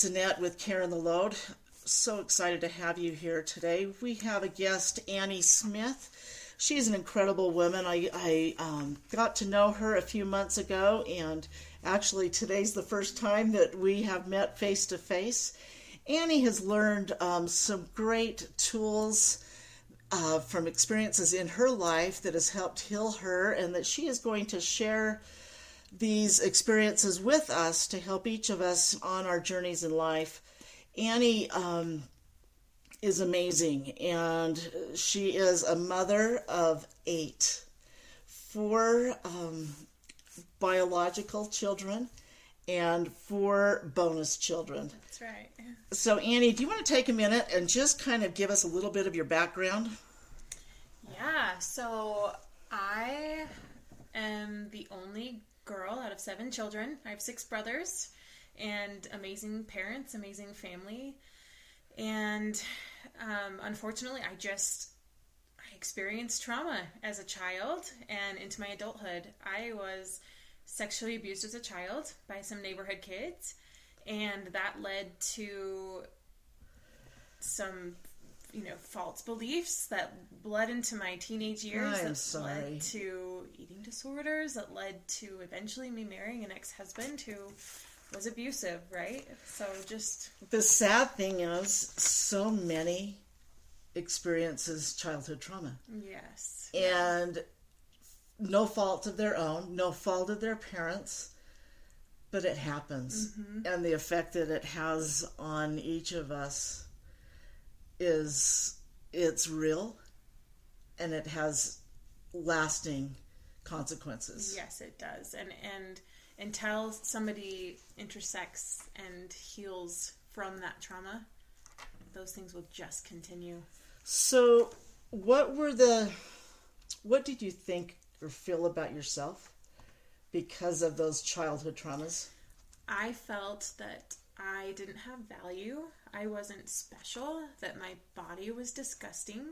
It's Annette with Cairn the Load. So excited to have you here today. We have a guest, Annie Smith. She's an incredible woman. I, I um, got to know her a few months ago, and actually, today's the first time that we have met face to face. Annie has learned um, some great tools uh, from experiences in her life that has helped heal her, and that she is going to share these experiences with us to help each of us on our journeys in life. Annie um, is amazing, and she is a mother of eight, four um, biological children, and four bonus children. That's right. So, Annie, do you want to take a minute and just kind of give us a little bit of your background? Yeah, so I am the only girl out of seven children. I have six brothers and amazing parents, amazing family. And um, unfortunately, I just I experienced trauma as a child and into my adulthood. I was sexually abused as a child by some neighborhood kids, and that led to some you know false beliefs that bled into my teenage years I'm that sorry. led to eating disorders that led to eventually me marrying an ex-husband who was abusive right so just The sad thing is, so many experiences childhood trauma. yes and no fault of their own, no fault of their parents, but it happens. Mm-hmm. And the effect that it has on each of us is it's real and it has lasting consequences. yes it does and and until somebody intersects and heals from that trauma those things will just continue So, what were the what did you think or feel about yourself because of those childhood traumas? I felt that I didn't have value. I wasn't special, that my body was disgusting,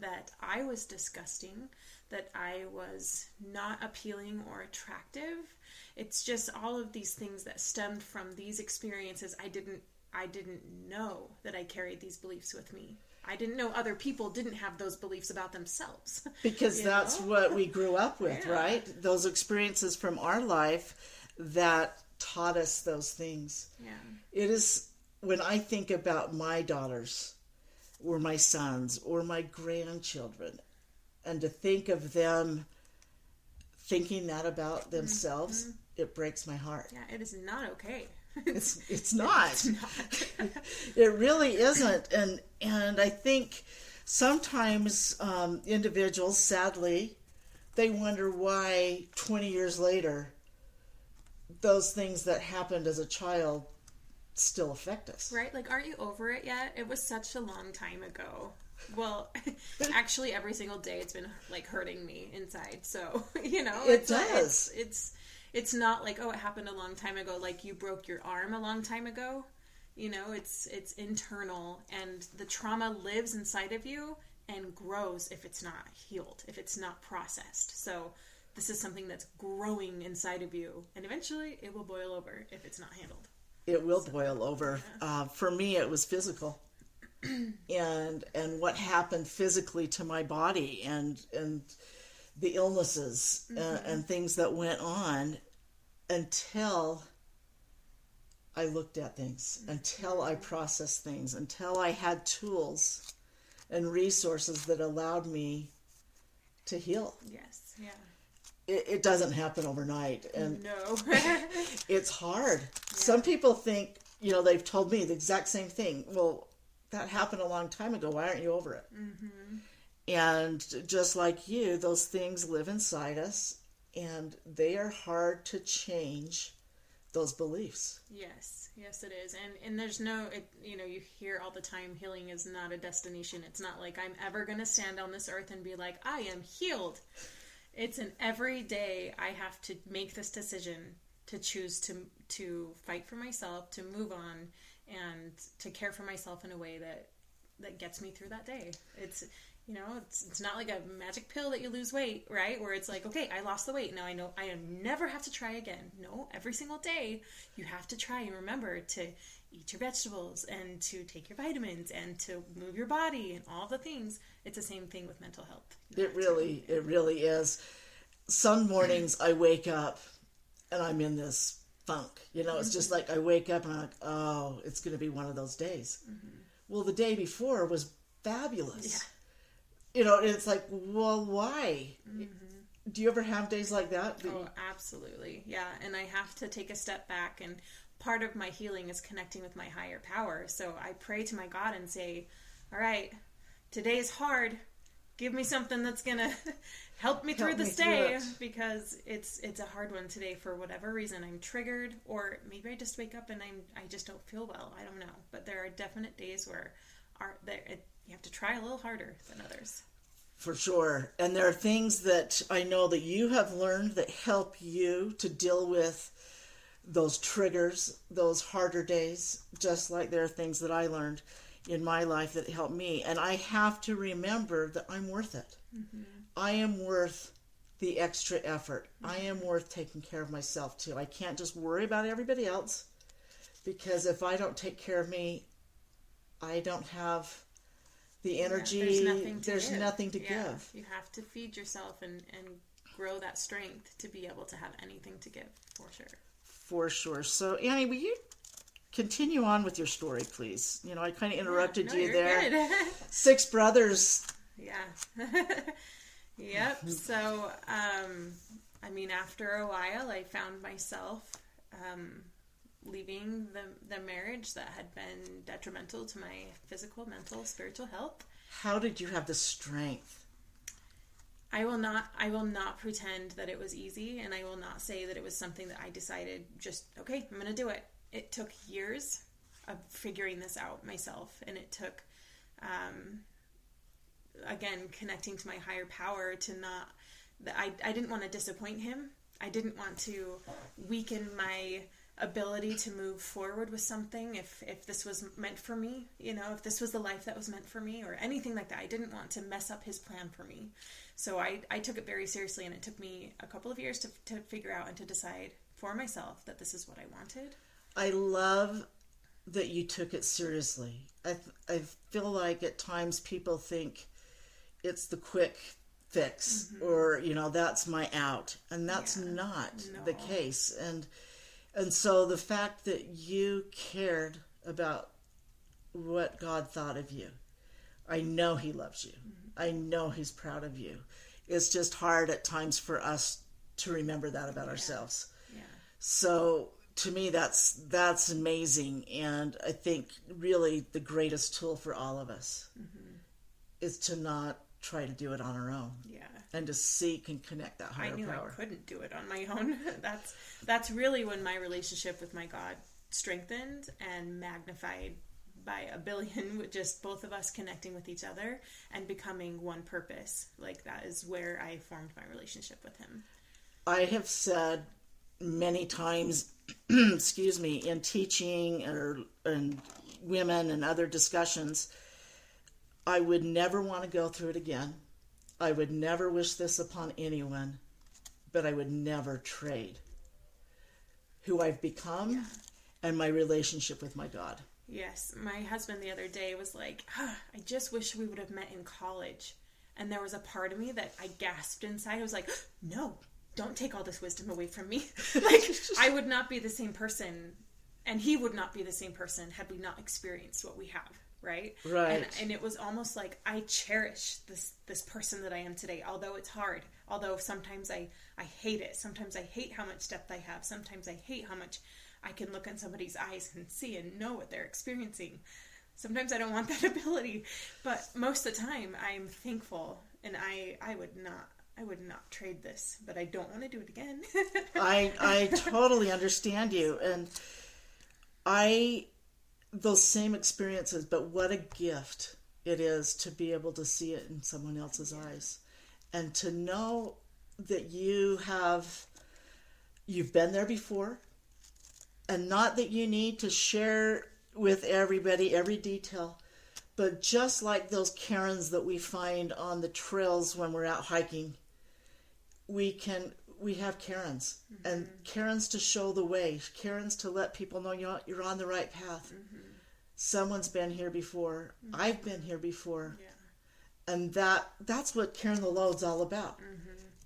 that I was disgusting, that I was not appealing or attractive. It's just all of these things that stemmed from these experiences. I didn't I didn't know that I carried these beliefs with me. I didn't know other people didn't have those beliefs about themselves. because that's know? what we grew up with, Yeah. right? Those experiences from our life that taught us those things. Yeah. It is when I think about my daughters or my sons or my grandchildren and to think of them thinking that about themselves, it breaks my heart. Yeah, it is not okay. It's it's not. It's not. it really isn't and and i think sometimes um, individuals sadly they wonder why 20 years later those things that happened as a child still affect us Right? Like, aren't you over it yet? It was such a long time ago. Well, actually, every single day it's been like hurting me inside. So you know, It it's, does. It's, it's it's not like oh, it happened a long time ago. Like you broke your arm a long time ago. You know, it's it's internal, and the trauma lives inside of you and grows if it's not healed, if it's not processed. So. This is something that's growing inside of you, and eventually it will boil over if it's not handled. it will boil over uh, for me it was physical and and what happened physically to my body and and the illnesses uh, and things that went on until I looked at things, until I processed things, until I had tools and resources that allowed me to heal. Yes, yeah. It, it doesn't happen overnight, and No. it's hard. Some people think, you know, they've told me the exact same thing. Well, that happened a long time ago. Why aren't you over it? Mm-hmm. And just like you, those things live inside us, and they are hard to change those beliefs. yes, yes, it is. And and there's no, it, you know, you hear all the time, healing is not a destination. It's not like I'm ever going to stand on this earth and be like, I am healed. It's an everyday. I have to make this decision to choose to to fight for myself, to move on, and to care for myself in a way that that gets me through that day. It's You know, it's, it's not like a magic pill that you lose weight, right? Where it's like, okay, I lost the weight. Now I know I never have to try again. No, every single day you have to try and remember to eat your vegetables and to take your vitamins and to move your body and all the things. It's the same thing with mental health. It really, it really is. Some mornings I wake up and I'm in this funk. You know, it's just mm-hmm. like I wake up and I'm like, oh, it's going to be one of those days. Mm-hmm. Well, the day before was fabulous. Yeah you know, it's like, well, why? Mm-hmm. Do you ever have days like that? oh, absolutely. Yeah. And I have to take a step back. And part of my healing is connecting with my higher power. So I pray to my God and say, all right, today is hard. Give me something that's going to help me through this day it. because it's it's a hard one today for whatever reason I'm triggered or maybe I just wake up and I'm I just don't feel well. I don't know. But there are definite days where are there it, you have to try a little harder than others. For sure. And there are things that I know that you have learned that help you to deal with those triggers, those harder days, just like there are things that I learned in my life that helped me. And I have to remember that I'm worth it. Mm-hmm. I am worth the extra effort. Mm-hmm. I am worth taking care of myself too. I can't just worry about everybody else because if I don't take care of me, I don't have the energy. Yeah, there's nothing to, there's give. Nothing to yeah, give. You have to feed yourself and, and grow that strength to be able to have anything to give, for sure. For sure. So, Annie, will you continue on with your story, please? You know, I kind of interrupted yeah, no, you there. Six brothers. Yeah. yep. So, um, I mean, after a while, I found myself um, leaving the, the marriage that had been detrimental to my physical, mental, spiritual health. How did you have the strength? I will not I will not pretend that it was easy and I will not say that it was something that I decided just okay, I'm going to do it. It took years of figuring this out myself and it took um, again connecting to my higher power to not that I I didn't want to disappoint him. I didn't want to weaken my ability to move forward with something if if this was meant for me you know if this was the life that was meant for me or anything like that i didn't want to mess up his plan for me so i i took it very seriously and it took me a couple of years to, to figure out and to decide for myself that this is what i wanted i love that you took it seriously i i feel like at times people think it's the quick fix mm-hmm. or you know that's my out and that's yeah. not no. the case and and so the fact that you cared about what God thought of you, I know He loves you. Mm-hmm. I know He's proud of you. It's just hard at times for us to remember that about yeah. ourselves. Yeah. So to me, that's that's amazing, and I think really the greatest tool for all of us mm-hmm. is to not try to do it on our own. Yeah and to seek and connect that higher power. I knew power. I couldn't do it on my own. that's that's really when my relationship with my God strengthened and magnified by a billion with just both of us connecting with each other and becoming one purpose. Like that is where I formed my relationship with him. I have said many times, excuse me, in teaching or in women and other discussions, I would never want to go through it again. I would never wish this upon anyone, but I would never trade who I've become yeah. and my relationship with my God. Yes, my husband the other day was like, ah, I just wish we would have met in college. And there was a part of me that I gasped inside. I was like, no, don't take all this wisdom away from me. like, I would not be the same person, and he would not be the same person had we not experienced what we have right? Right. and, and it was almost like i cherish this this person that i am today although it's hard although sometimes i i hate it. Sometimes i hate how much depth i have. Sometimes i hate how much i can look in somebody's eyes and see and know what they're experiencing. Sometimes i don't want that ability but most of the time i'm thankful and i i would not I would not trade this, but I don't want to do it again. I I totally understand you and I those same experiences, but what a gift it is to be able to see it in someone else's eyes. And to know that you have you've been there before and not that you need to share with everybody every detail But just like those cairns that we find on the trails when we're out hiking, we can we have cairns mm-hmm. and cairns to show the way, cairns to let people know you're you're on the right path. Mm-hmm. Someone's been here before. Mm-hmm. I've been here before. Yeah. And that that's what Cairn the Load's all about.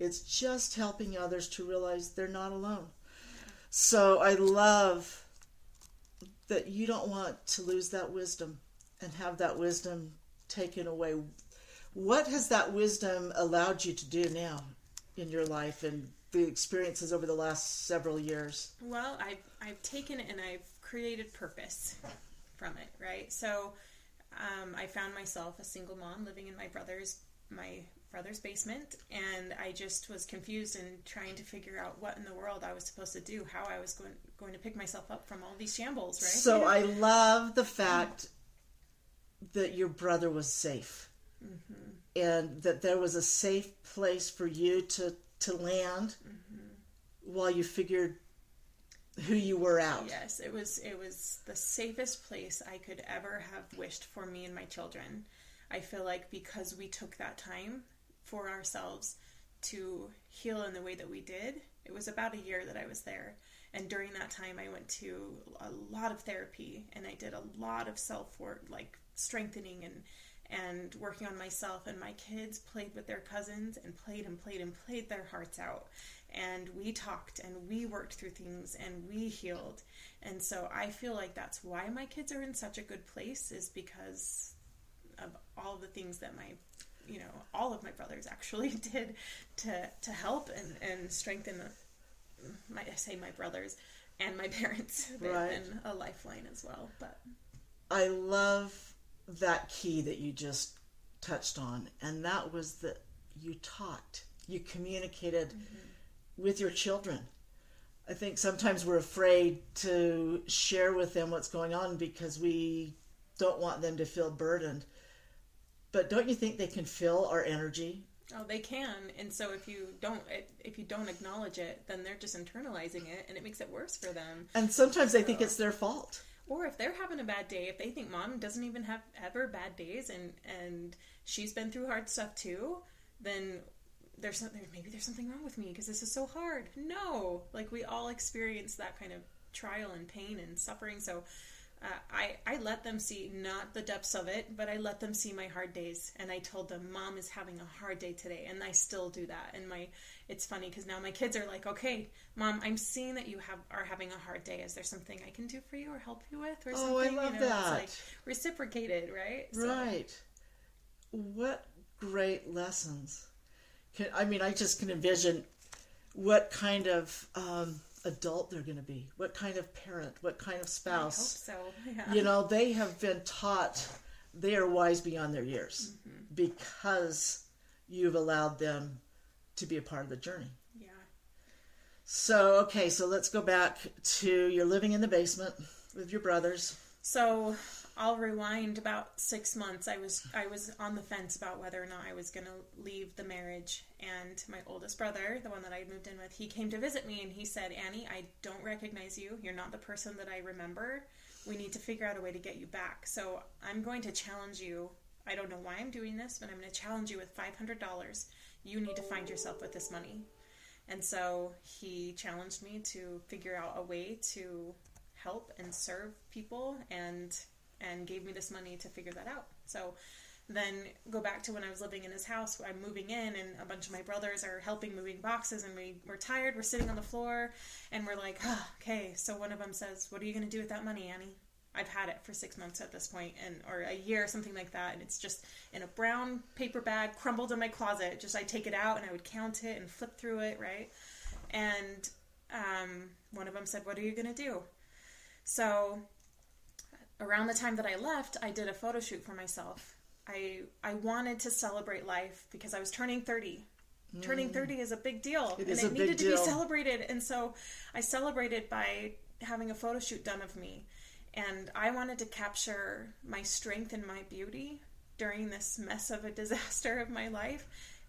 It's just helping others to realize they're not alone. So I love that you don't want to lose that wisdom and have that wisdom taken away. What has that wisdom allowed you to do now in your life and the experiences over the last several years? Well, I've I've taken it and I've created purpose from it, right? So, um, I found myself a single mom living in my brother's my brother's basement, and I just was confused and trying to figure out what in the world I was supposed to do, how I was going going to pick myself up from all these shambles, right? So I love the fact that your brother was safe and that there was a safe place for you to, to land mm-hmm. while you figured who you were out. Yes, it was it was the safest place I could ever have wished for me and my children. I feel like because we took that time for ourselves to heal in the way that we did, it was about a year that I was there. And during that time I went to a lot of therapy and I did a lot of self work like strengthening and and working on myself and my kids played with their cousins and played and played and played their hearts out and we talked and we worked through things and we healed and so i feel like that's why my kids are in such a good place is because of all the things that my you know all of my brothers actually did to to help and and strengthen my I say my brothers and my parents they've Right. been a lifeline as well but I love that key that you just touched on, and that was that you taught, you communicated mm-hmm. with your children. I think sometimes we're afraid to share with them what's going on because we don't want them to feel burdened. But don't you think they can feel our energy? Oh, they can, and so if you don't if you don't acknowledge it, then they're just internalizing it, and it makes it worse for them. And sometimes they think it's their fault. Or if they're having a bad day, if they think mom doesn't even have ever bad days, and and she's been through hard stuff too, then there's something maybe there's something wrong with me because this is so hard. No, like we all experience that kind of trial and pain and suffering. So uh, I I let them see not the depths of it, but I let them see my hard days, and I told them mom is having a hard day today, and I still do that. And my it's funny because now my kids are like, okay, mom, I'm seeing that you have are having a hard day. Is there something I can do for you or help you with or Oh, I something? love you know, that. It's like reciprocated, right? So- Right. What great lessons. Can, I mean, I just can envision what kind of um, adult they're going to be, what kind of parent, what kind of spouse. so. Yeah. You know, they have been taught they are wise beyond their years mm-hmm. because you've allowed them to be a part of the journey. yeah. So, okay, so let's go back to you're living in the basement with your brothers. So I'll rewind about six months. I was I was on the fence about whether or not I was going to leave the marriage. And my oldest brother, the one that I had moved in with, he came to visit me and he said, "Annie, I don't recognize you. You're not the person that I remember. We need to figure out a way to get you back. So I'm going to challenge you. I don't know why I'm doing this, but I'm going to challenge you with five hundred dollars. You need to find yourself with this money." And so he challenged me to figure out a way to help and serve people and and gave me this money to figure that out. So then go back to when I was living in his house. I'm moving in, and a bunch of my brothers are helping moving boxes, and we we're tired. We're sitting on the floor, and we're like, ah, okay. So one of them says, "What are you going to do with that money, Annie?" I've had it for six months at this point, and or a year, something like that, and it's just in a brown paper bag, crumbled in my closet. Just I take it out and I would count it and flip through it, right? And um, one of them said, "What are you going to do?" So around the time that I left, I did a photo shoot for myself. I I wanted to celebrate life because I was turning 30. Turning 30 is a big deal It and it needed to be celebrated and so I celebrated by having a photo shoot done of me. And I wanted to capture my strength and my beauty during this mess of a disaster of my life.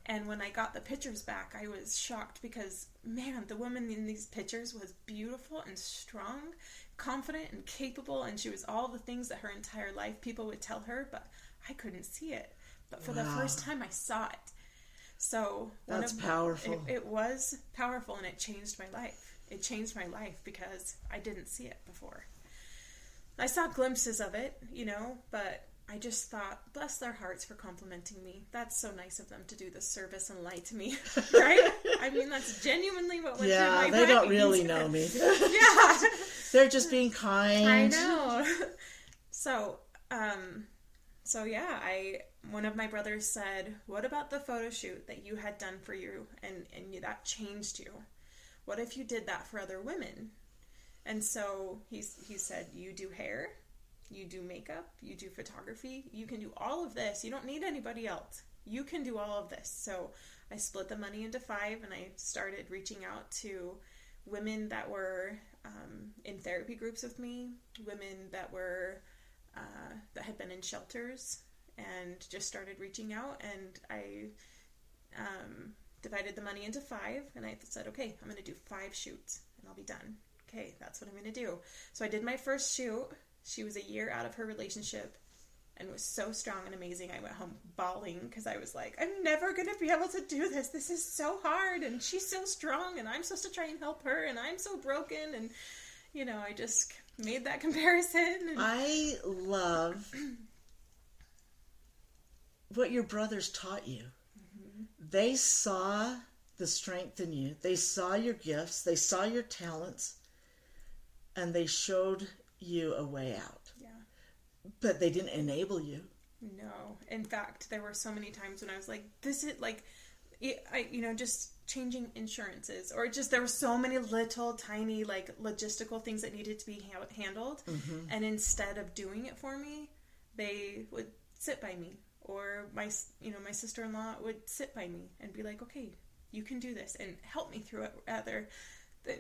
And when I got the pictures back, I was shocked because, man, the woman in these pictures was beautiful and strong, confident and capable, and she was all the things that her entire life people would tell her. But I couldn't see it. But for Wow. the first time, I saw it. So one That's of- powerful. It, it was powerful, and it changed my life. It changed my life because I didn't see it before. I saw glimpses of it, you know, but I just thought, bless their hearts for complimenting me. That's so nice of them to do this service and lie to me, right? I mean, that's genuinely what went yeah, through my they don't really know me. yeah, They're just being kind. I know. So, um, so yeah, I one of my brothers said, "What about the photo shoot that you had done for you, and and you, that changed you? What if you did that for other women?" And so he's he said, "You do hair, you do makeup, you do photography, you can do all of this. You don't need anybody else. You can do all of this." So I split the money into five, and I started reaching out to women that were um, in therapy groups with me, women that were uh, that had been in shelters, and just started reaching out. And I um, divided the money into five, and I said, okay, I'm going to do five shoots, and I'll be done. Okay, that's what I'm going to do. So I did my first shoot. She was a year out of her relationship and was so strong and amazing. I went home bawling because I was like, I'm never going to be able to do this. This is so hard. And she's so strong. And I'm supposed to try and help her. And I'm so broken. And, you know, I just made that comparison. And, I love what your brothers taught you. Mm-hmm. They saw the strength in you, they saw your gifts, they saw your talents, and they showed you a way out. yeah. But they didn't enable you. No. In fact, there were so many times when I was like, this is like, it, I, you know, just changing insurances or just there were so many little tiny like logistical things that needed to be ha- handled. Mm-hmm. And instead of doing it for me, they would sit by me or my, you know, my sister-in-law would sit by me and be like, okay, you can do this and help me through it rather than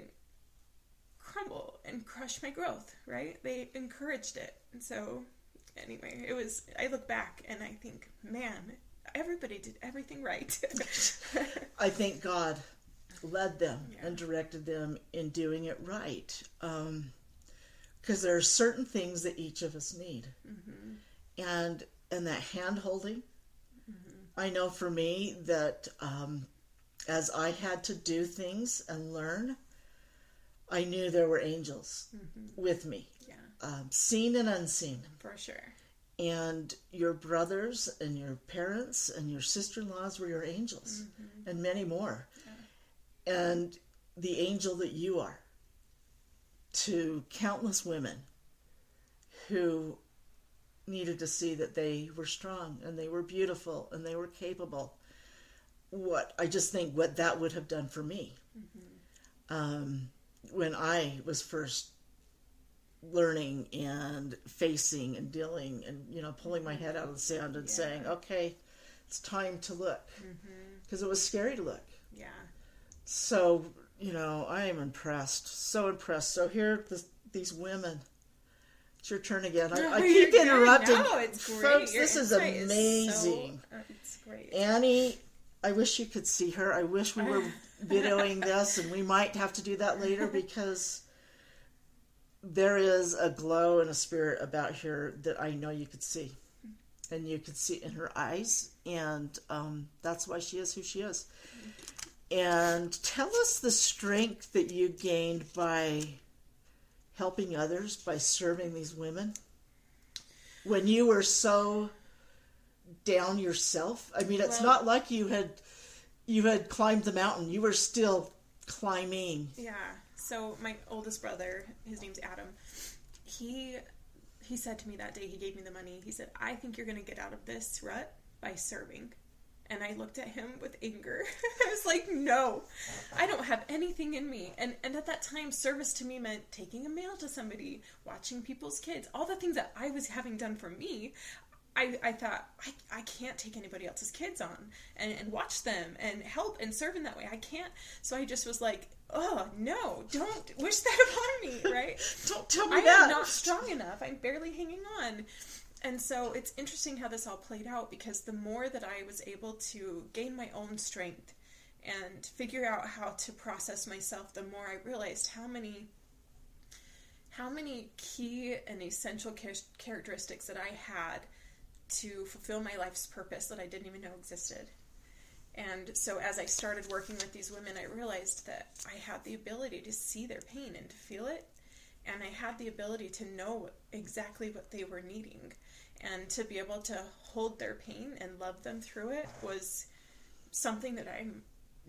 crumble and crush my growth, right? They encouraged it. And so anyway, it was I look back and I think, man, everybody did everything right. I think God led them Yeah. and directed them in doing it right. Um, because there are certain things that each of us need, mm-hmm. and and that hand holding. Mm-hmm. I know for me that um, as I had to do things and learn, I knew there were angels with me, yeah, um, seen and unseen. for sure. and your brothers and your parents and your sister-in-laws were your angels and many more. And the angel that you are to countless women who needed to see that they were strong and they were beautiful and they were capable. What i just think what that would have done for me. Um, when i was first learning and facing and dealing and you know pulling my head out of the sand and saying okay it's time to look. Because it was scary to look. Yeah. so you know i am impressed so impressed. So here this, these women it's your turn again. I, I keep interrupting. No, it's great. folks Your this is insight so- amazing. uh, it's great. annie i wish you could see her. I wish we were videoing this and we might have to do that later because there is a glow and a spirit about her that I know you could see. And you could see in her eyes, and um, that's why she is who she is. And tell us the strength that you gained by helping others, by serving these women. When you were so down yourself, I mean, it's Well- not like you had you had climbed the mountain; you were still climbing. Yeah. So my oldest brother, his name's Adam. He he said to me that day he gave me the money. He said, "I think you're going to get out of this rut by serving." And I looked at him with anger. I was like, "No. I don't have anything in me." And and at that time service to me meant taking a mail to somebody, watching people's kids, all the things that I was having done for me. I, I thought I, I can't take anybody else's kids on and, and watch them and help and serve in that way. I can't. So I just was like, oh no, don't wish that upon me, right? Don't tell me I that. am not strong enough. I'm barely hanging on. And so it's interesting how this all played out because the more that I was able to gain my own strength and figure out how to process myself, the more I realized how many how many key and essential char- characteristics that I had to fulfill my life's purpose that I didn't even know existed. And so as I started working with these women, I realized that I had the ability to see their pain and to feel it. And I had the ability to know exactly what they were needing. And to be able to hold their pain and love them through it was something that I'm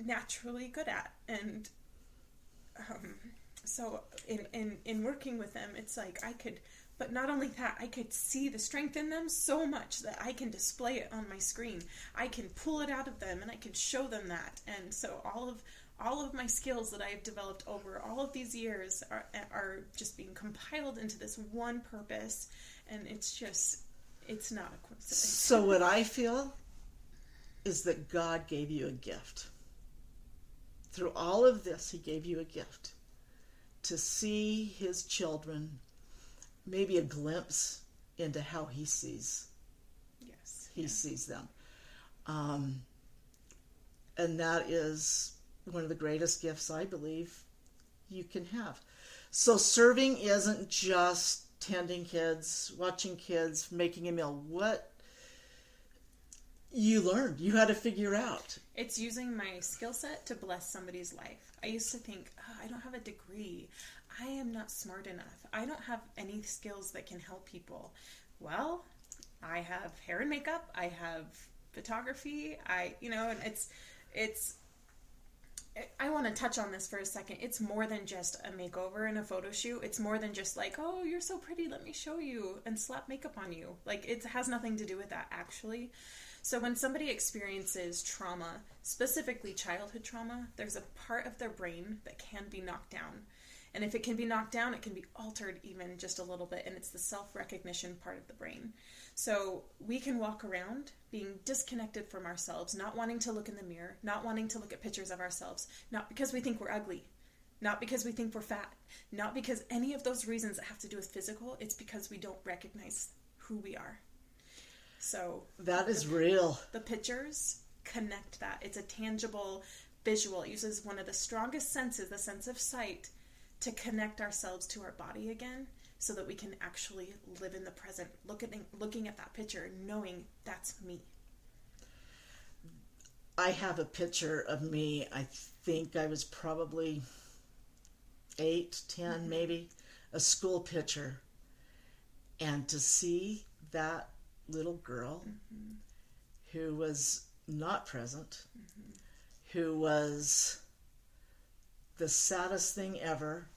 naturally good at. And um, so in, in, in working with them, it's like I could but not only that, I could see the strength in them so much that I can display it on my screen. I can pull it out of them and I can show them that. And so all of all of my skills that I've developed over all of these years are, are just being compiled into this one purpose and it's just it's not a coincidence. So what I feel is that God gave you a gift. Through all of this, he gave you a gift to see his children maybe a glimpse into how he sees. Yes. He yeah. sees them. Um, and that is one of the greatest gifts I believe you can have. So serving isn't just tending kids, watching kids, making a meal. What you learned, you had to figure out. It's using my skill set to bless somebody's life. I used to think, oh, I don't have a degree. I am not smart enough. I don't have any skills that can help people. Well, I have hair and makeup. I have photography. I, you know, and it's, it's, I want to touch on this for a second. It's more than just a makeover and a photo shoot. It's more than just like, oh, you're so pretty, let me show you, and slap makeup on you. Like, it has nothing to do with that, actually. So, when somebody experiences trauma, specifically childhood trauma, there's a part of their brain that can be knocked down. And if it can be knocked down, it can be altered even just a little bit. And it's the self recognition part of the brain. So we can walk around being disconnected from ourselves, not wanting to look in the mirror, not wanting to look at pictures of ourselves, not because we think we're ugly, not because we think we're fat, not because any of those reasons that have to do with physical, it's because we don't recognize who we are. So that is the, real. The pictures connect that. It's a tangible visual. It uses one of the strongest senses, the sense of sight, to connect ourselves to our body again so that we can actually live in the present looking looking at that picture knowing that's me i have a picture of me i think i was probably eight, ten, mm-hmm. maybe a school picture and to see that little girl mm-hmm. who was not present mm-hmm. who was the saddest thing ever.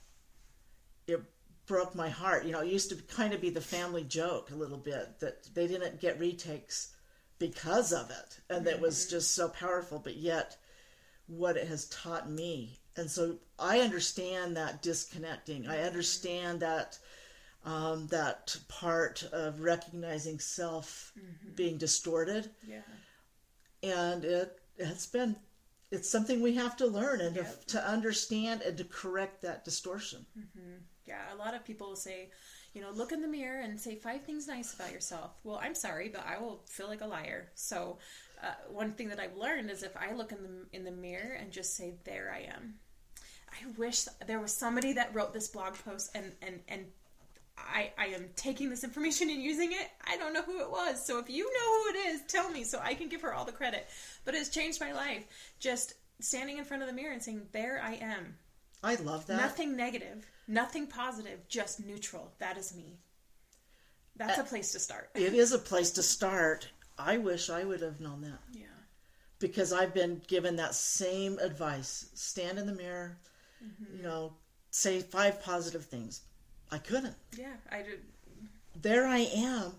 It broke my heart. You know, it used to kind of be the family joke a little bit that they didn't get retakes because of it. And that was mm-hmm. just so powerful. But yet, what it has taught me. And so I understand that disconnecting. I understand that um, that part of recognizing self mm-hmm. being distorted. Yeah. And it has been it's something we have to learn and yep. to, to, understand and to correct that distortion. Mm-hmm. Yeah, a lot of people will say, you know, look in the mirror and say five things nice about yourself. Well, I'm sorry, but I will feel like a liar. So, uh, one thing that I've learned is if I look in the in the mirror and just say, "There I am." I wish there was somebody that wrote this blog post and and and I, I am taking this information and using it. I don't know who it was. So if you know who it is, tell me so I can give her all the credit. But it's changed my life. Just standing in front of the mirror and saying, There I am. I love that. Nothing negative, nothing positive, just neutral. That is me. That's uh, a place to start. it is a place to start. I wish I would have known that. Yeah. Because I've been given that same advice. Stand in the mirror, mm-hmm. you know, say five positive things I couldn't. Yeah, I did. There I am.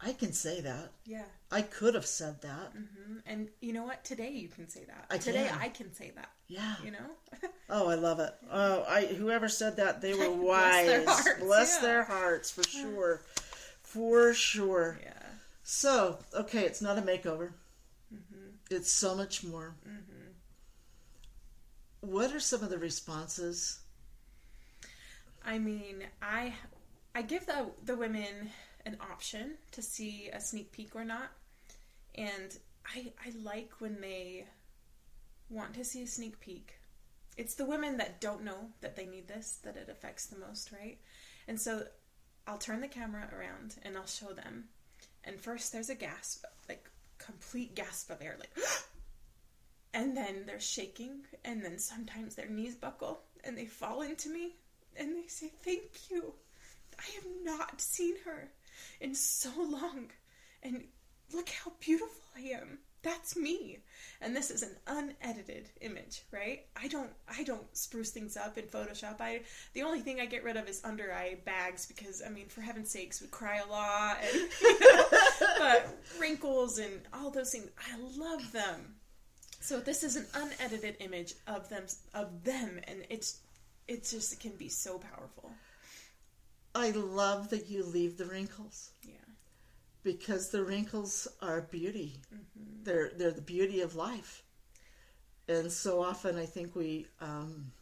I can say that. Yeah. I could have said that. Mm-hmm. And you know what? Today you can say that. I Today can. I can say that. Yeah. You know? oh, I love it. Oh, I whoever said that, they were wise. Bless their hearts. Bless yeah. their hearts for sure. For sure. Yeah. So, okay, it's not a makeover. Mm-hmm. It's so much more. Mm-hmm. What are some of the responses I mean, I I give the the women an option to see a sneak peek or not, and I I like when they want to see a sneak peek. It's the women that don't know that they need this that it affects the most, right? And so I'll turn the camera around and I'll show them. and first there's a gasp, like complete gasp of air, like, and then they're shaking, and then sometimes their knees buckle and they fall into me and they say, Thank you. I have not seen her in so long. And look how beautiful I am. That's me. And this is an unedited image, right? I don't I don't spruce things up in Photoshop. I the only thing I get rid of is under eye bags because I mean for heaven's sakes we cry a lot and you know, but wrinkles and all those things I love them. So this is an unedited image of them of them and it's it just it can be so powerful. I love that you leave the wrinkles. Yeah. Because the wrinkles are beauty. Mm-hmm. They're they're the beauty of life. And so often I think we um,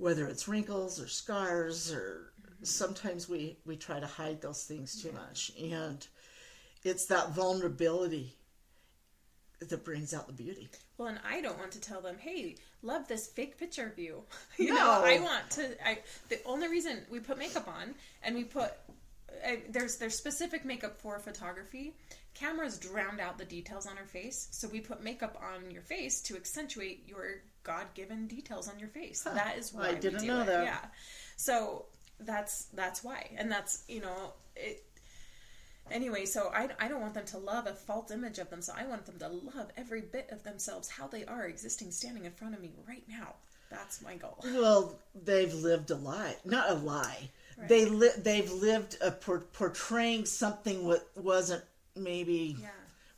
whether it's wrinkles or scars or mm-hmm. sometimes we, we try to hide those things too yeah. much. And it's that vulnerability that brings out the beauty. Well, and I don't want to tell them, "Hey, love this fake picture of you." you no. know, I want to. I the only reason we put makeup on and we put I, there's there's specific makeup for photography. Cameras drowned out the details on our face, so we put makeup on your face to accentuate your God-given details on your face. Huh. That is why I didn't know it. that. Yeah, so that's that's why, and that's you know it anyway, so I, I don't want them to love a false image of themselves. I want them to love every bit of themselves, how they are existing, standing in front of me right now. That's my goal. Well, they've lived a lie, not a lie. Right. They li- they've lived a por- portraying something what wasn't maybe yeah.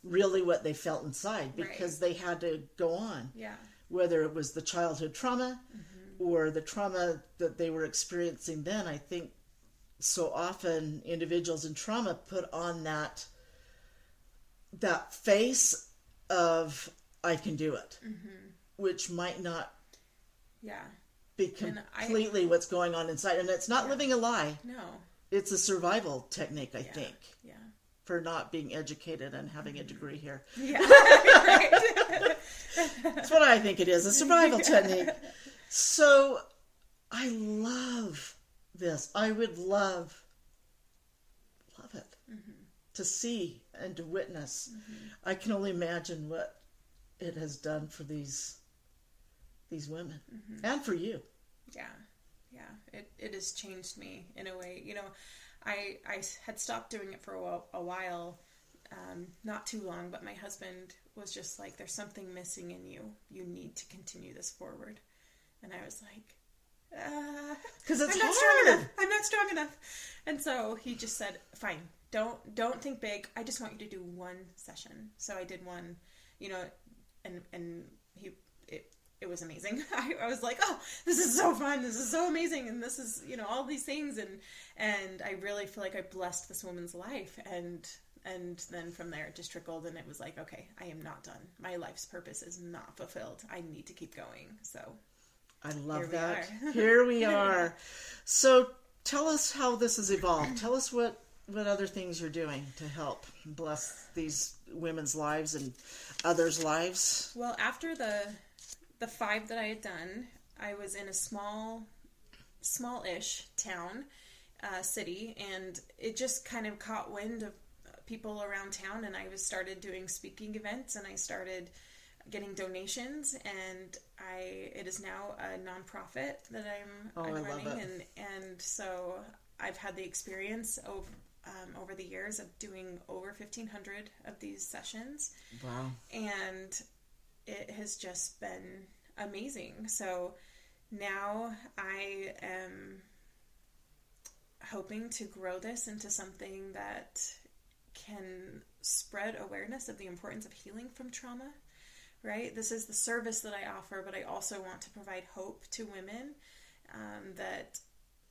really what they felt inside because right. they had to go on. Yeah. Whether it was the childhood trauma mm-hmm. or the trauma that they were experiencing then, I think so often individuals in trauma put on that that face of I can do it, mm-hmm. which might not yeah be completely I, what's going on inside, and it's not yeah. living a lie. No, it's a survival technique, I yeah. think. Yeah, for not being educated and having a degree here. Yeah, that's what I think it is a survival technique. So I love this. I would love, love it mm-hmm. to see and to witness. Mm-hmm. I can only imagine what it has done for these these women mm-hmm. and for you. Yeah, yeah. It it has changed me in a way. You know, I I had stopped doing it for a while, a while um, not too long, but my husband was just like, "There's something missing in you. You need to continue this forward." And I was like, because uh, it's I'm not hard. strong enough. I'm not strong enough. And so he just said, "Fine, don't don't think big. I just want you to do one session." So I did one, you know, and and he it it was amazing. I, I was like, "Oh, this is so fun. This is so amazing, and this is you know all these things." And and I really feel like I blessed this woman's life, and and then from there it just trickled, and it was like, "Okay, I am not done. My life's purpose is not fulfilled. I need to keep going." So I love Here that. Here we are. So tell us how this has evolved. Tell us what what other things you're doing to help bless these women's lives and others' lives. Well, after the the five that I had done, I was in a small small-ish town, uh, city, and it just kind of caught wind of people around town, and I was started doing speaking events, and I started getting donations and I it is now a nonprofit that I'm, oh, I'm running and and so I've had the experience of um, over the years of doing over 1500 of these sessions. Wow. And it has just been amazing. So now I am hoping to grow this into something that can spread awareness of the importance of healing from trauma right? This is the service that I offer, but I also want to provide hope to women um, that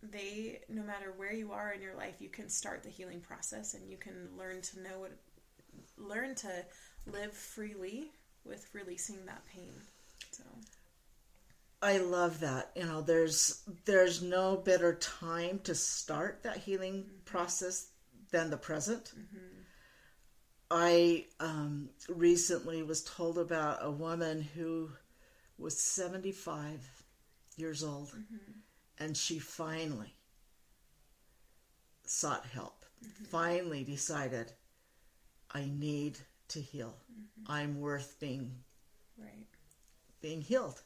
they, no matter where you are in your life, you can start the healing process and you can learn to know what, learn to live freely with releasing that pain. So. I love that. You know, there's there's no better time to start that healing mm-hmm. process than the present. Mm-hmm I um, recently was told about a woman who was 75 years old mm-hmm. and she finally sought help mm-hmm. finally decided I need to heal. Mm-hmm. I'm worth being right. being healed.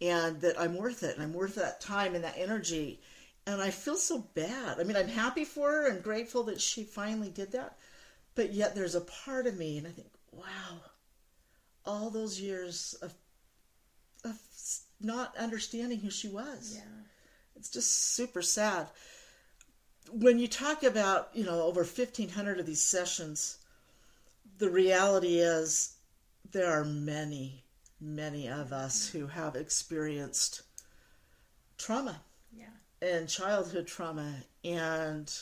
And that I'm worth it and I'm worth that time and that energy. And I feel so bad. I mean, I'm happy for her and grateful that she finally did that. But yet there's a part of me and I think, wow, all those years of of not understanding who she was. Yeah. It's just super sad. When you talk about, you know, over 1500 of these sessions, the reality is there are many, many of us mm. who have experienced trauma. Yeah. And childhood trauma and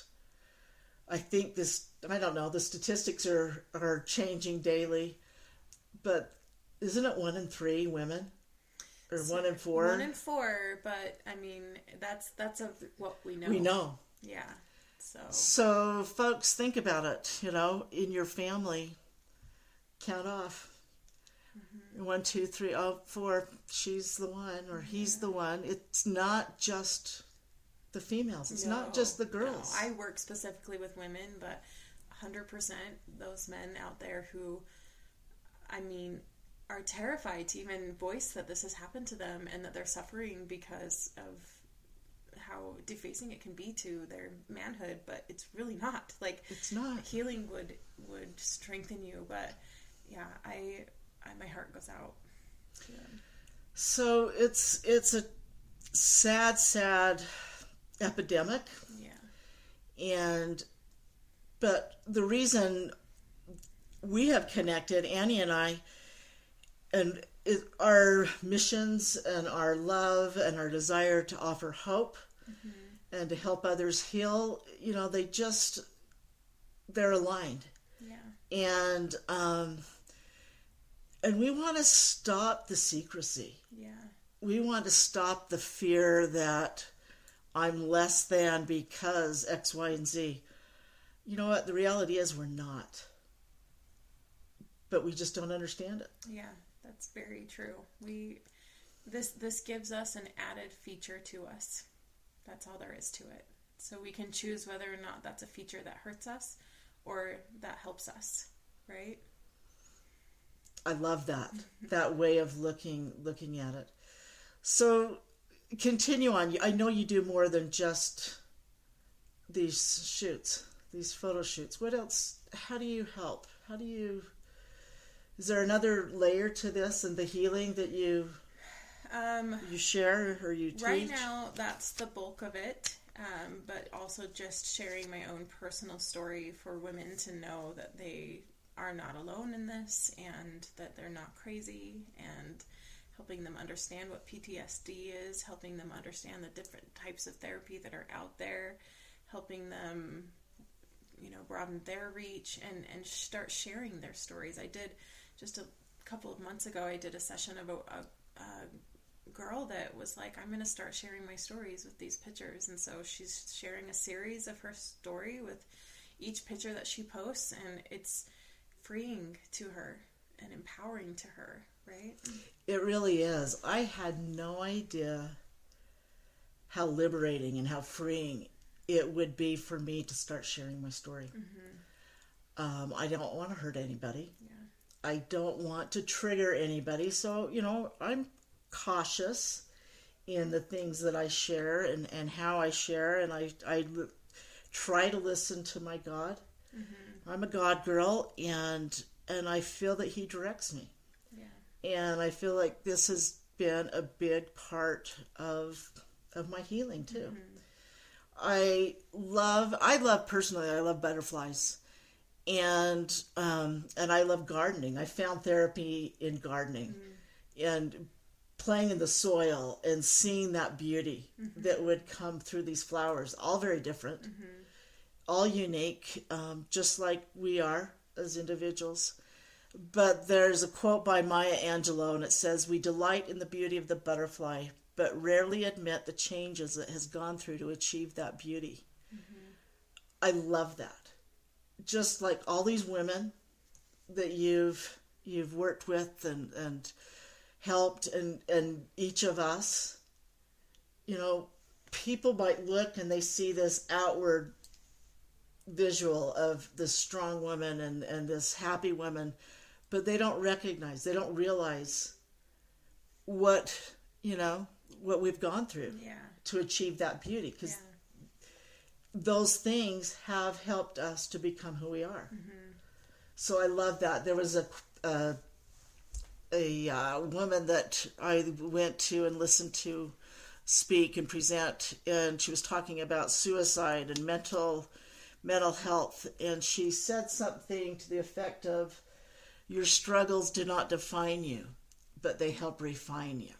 I think this I don't know, the statistics are are changing daily, but isn't it one in three women? Or so one in four? One in four, but I mean that's that's of what we know. We know. Yeah. So So folks think about it, you know, in your family. Count off. Mm-hmm. One, two, three, oh, four. She's the one, or he's the one. It's not just the females. It's no, not just the girls. No. I work specifically with women, but 100% those men out there who, I mean, are terrified to even voice that this has happened to them and that they're suffering because of how defacing it can be to their manhood but it's really not. Like it's not. healing would would strengthen you but yeah i, I my heart goes out so it's it's a sad sad epidemic. Yeah. And but the reason we have connected annie and i and it, our missions and our love and our desire to offer hope mm-hmm. and to help others heal, you know, they just they're aligned. Yeah. And um, and we want to stop the secrecy. Yeah. We want to stop the fear that I'm less than because X, Y, and Z. You know what? The reality is we're not. But we just don't understand it. Yeah. That's very true. We this this gives us an added feature to us. That's all there is to it. So we can choose whether or not that's a feature that hurts us or that helps us, right? I love that. Mm-hmm. that way of looking looking at it. So continue on. I know you do more than just these shoots, these photo shoots. What else? How do you help? How do you is there another layer to this and the healing that you um, you share or you teach? Right now, that's the bulk of it. Um, but also just sharing my own personal story for women to know that they are not alone in this and that they're not crazy and helping them understand what PTSD is, helping them understand the different types of therapy that are out there, helping them you know broaden their reach and and start sharing their stories. I did just a couple of months ago, I did a session of a, a, a girl that was like, I'm going to start sharing my stories with these pictures. And so she's sharing a series of her story with each picture that she posts, and it's freeing to her and empowering to her, right? It really is. I had no idea how liberating and how freeing it would be for me to start sharing my story. Mm-hmm. Um, I don't want to hurt anybody. Yeah. I don't want to trigger anybody. So, you know, I'm cautious in the things that I share and, and how I share. And I, I try to listen to my God. Mm-hmm. I'm a God girl, and and I feel that He directs me. Yeah. And I feel like this has been a big part of of my healing too. Mm-hmm. I love I love personally I love butterflies and um, and I love gardening. I found therapy in gardening mm-hmm. and playing in the soil and seeing that beauty mm-hmm. that would come through these flowers, all very different, mm-hmm. all unique, um, just like we are as individuals. But there's a quote by Maya Angelou, and it says, "We delight in the beauty of the butterfly, but rarely admit the changes it has gone through to achieve that beauty." Mm-hmm. I love that just like all these women that you've you've worked with and and helped and and each of us you know people might look and they see this outward visual of this strong woman and, and this happy woman, but they don't recognize, they don't realize what, you know, what we've gone through Yeah. to achieve that beauty. Because Yeah. those things have helped us to become who we are. Mm-hmm. So I love that. There was a a, a uh, woman that I went to and listened to speak and present, and she was talking about suicide and mental mental health, and she said something to the effect of, "Your struggles do not define you, but they help refine you."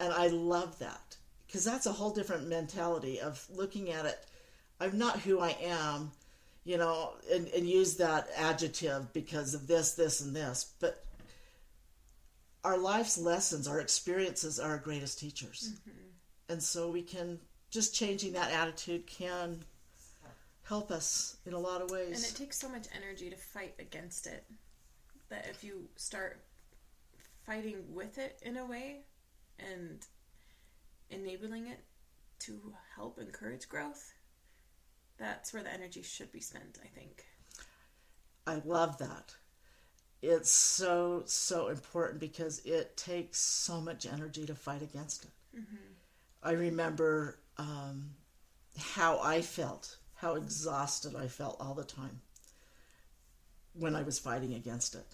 And I love that because that's a whole different mentality of looking at it. I'm not who I am, you know, and, and use that adjective because of this, this, and this. But our life's lessons, our experiences are our greatest teachers. Mm-hmm. And so we can, just changing that attitude can help us in a lot of ways. And it takes so much energy to fight against it that if you start fighting with it in a way and enabling it to help encourage growth, that's where the energy should be spent, I think. I love that. It's so, so important because it takes so much energy to fight against it. I remember um, how I felt, how exhausted I felt all the time when I was fighting against it.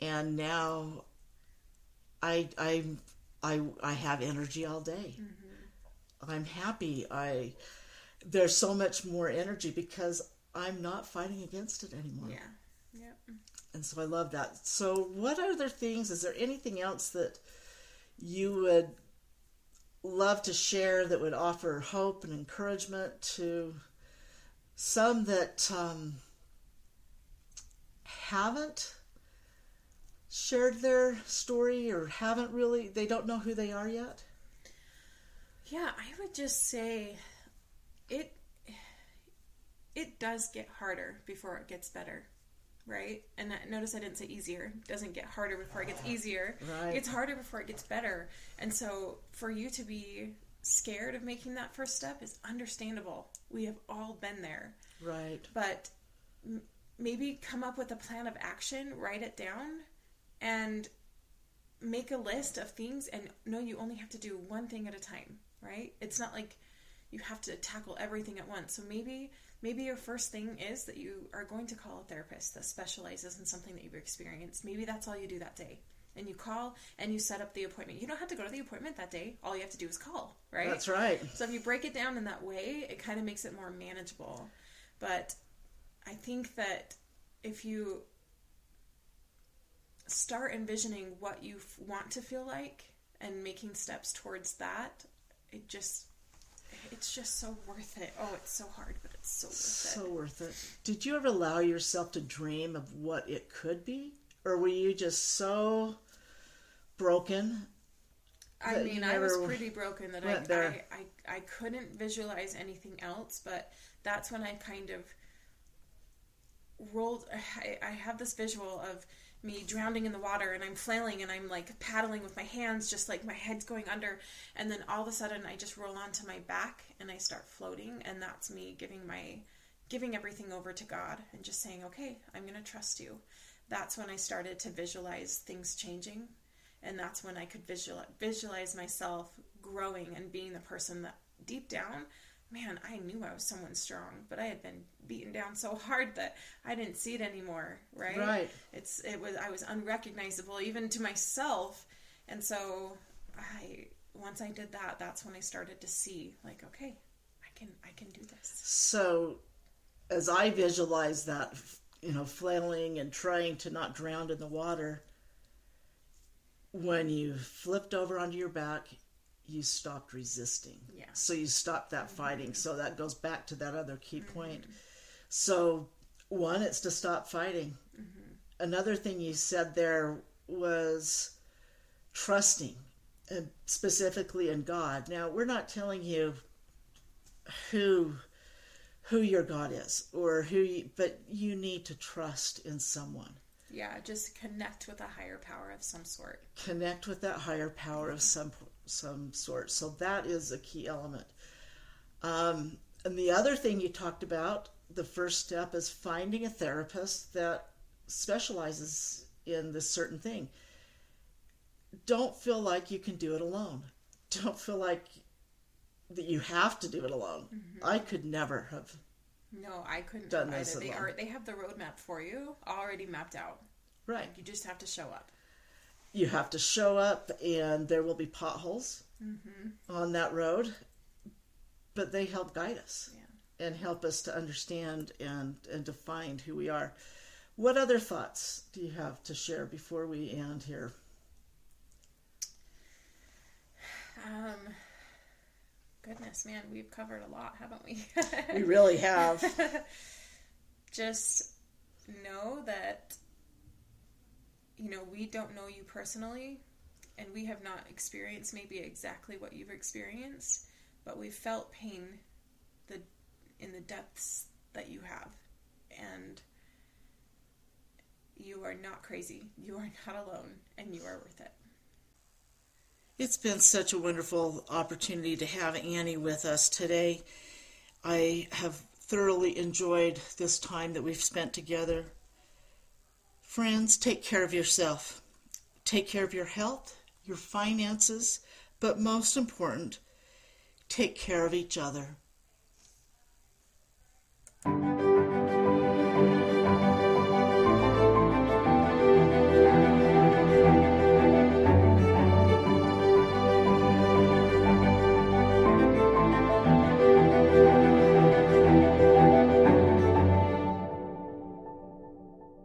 And now I, I, I, I have energy all day. I'm happy. I there's so much more energy because I'm not fighting against it anymore. Yeah. Yep. And so I love that. So, what other things? Is there anything else that you would love to share that would offer hope and encouragement to some that um, haven't shared their story or haven't really, they don't know who they are yet? Yeah, I would just say it it does get harder before it gets better. Right? And I- notice I didn't say easier. It doesn't get harder before it gets ah, easier. Right. It's harder before it gets better. And so for you to be scared of making that first step is understandable. We have all been there. Right. But m- maybe come up with a plan of action, write it down, and make a list of things and know you only have to do one thing at a time, right? It's not like you have to tackle everything at once. So maybe maybe your first thing is that you are going to call a therapist that specializes in something that you've experienced. Maybe that's all you do that day. And you call and you set up the appointment. You don't have to go to the appointment that day. All you have to do is call, right? That's right. So if you break it down in that way, it kind of makes it more manageable. But I think that if you start envisioning what you f- want to feel like and making steps towards that, it just it's just so worth it. Oh, it's so hard, but it's so worth So it. worth it. Did you ever allow yourself to dream of what it could be? Or were you just so broken? I mean, I was pretty broken that I. I, I I couldn't visualize anything else, but that's when I kind of rolled. I, I have this visual of me drowning in the water and I'm flailing and I'm like paddling with my hands, just like my head's going under, and then all of a sudden I just roll onto my back and I start floating, and that's me giving my giving everything over to God and just saying, okay, I'm going to trust you. That's when I started to visualize things changing. And that's when I could visualize, visualize myself growing and being the person that deep down, man, I knew I was someone strong, but I had been beaten down so hard that I didn't see it anymore, right? Right. It's it was I was unrecognizable even to myself, and so I once I did that, that's when I started to see like, okay, I can I can do this. So, as I visualize that, you know, flailing and trying to not drown in the water, when you flipped over onto your back, you stopped resisting. Yeah. So you stopped that mm-hmm. fighting. So that goes back to that other key mm-hmm. point. So, one, it's to stop fighting. Mm-hmm. Another thing you said there was trusting, and specifically in God. Now, we're not telling you who who your God is or who you, but you need to trust in someone. Yeah, just connect with a higher power of some sort. Connect with that higher power of some some sort. So that is a key element. Um, and the other thing you talked about, the first step is finding a therapist that specializes in this certain thing. Don't feel like you can do it alone. Don't feel like that you have to do it alone. Mm-hmm. I could never have. No, I couldn't done this either. They are they have the roadmap for you already mapped out. Right. You just have to show up. You have to show up, and there will be potholes mm-hmm. on that road, but they help guide us yeah. and help us to understand and and to find who we are. What other thoughts do you have to share before we end here? Um, goodness, man, we've covered a lot, haven't we? we really have. Just know that you know we don't know you personally, and we have not experienced maybe exactly what you've experienced, but we've felt pain the in the depths that you have, and you are not crazy. You are not alone, and you are worth it. It's been such a wonderful opportunity to have Annie with us today. I have thoroughly enjoyed this time that we've spent together. Friends, take care of yourself. Take care of your health, your finances, but most important, take care of each other.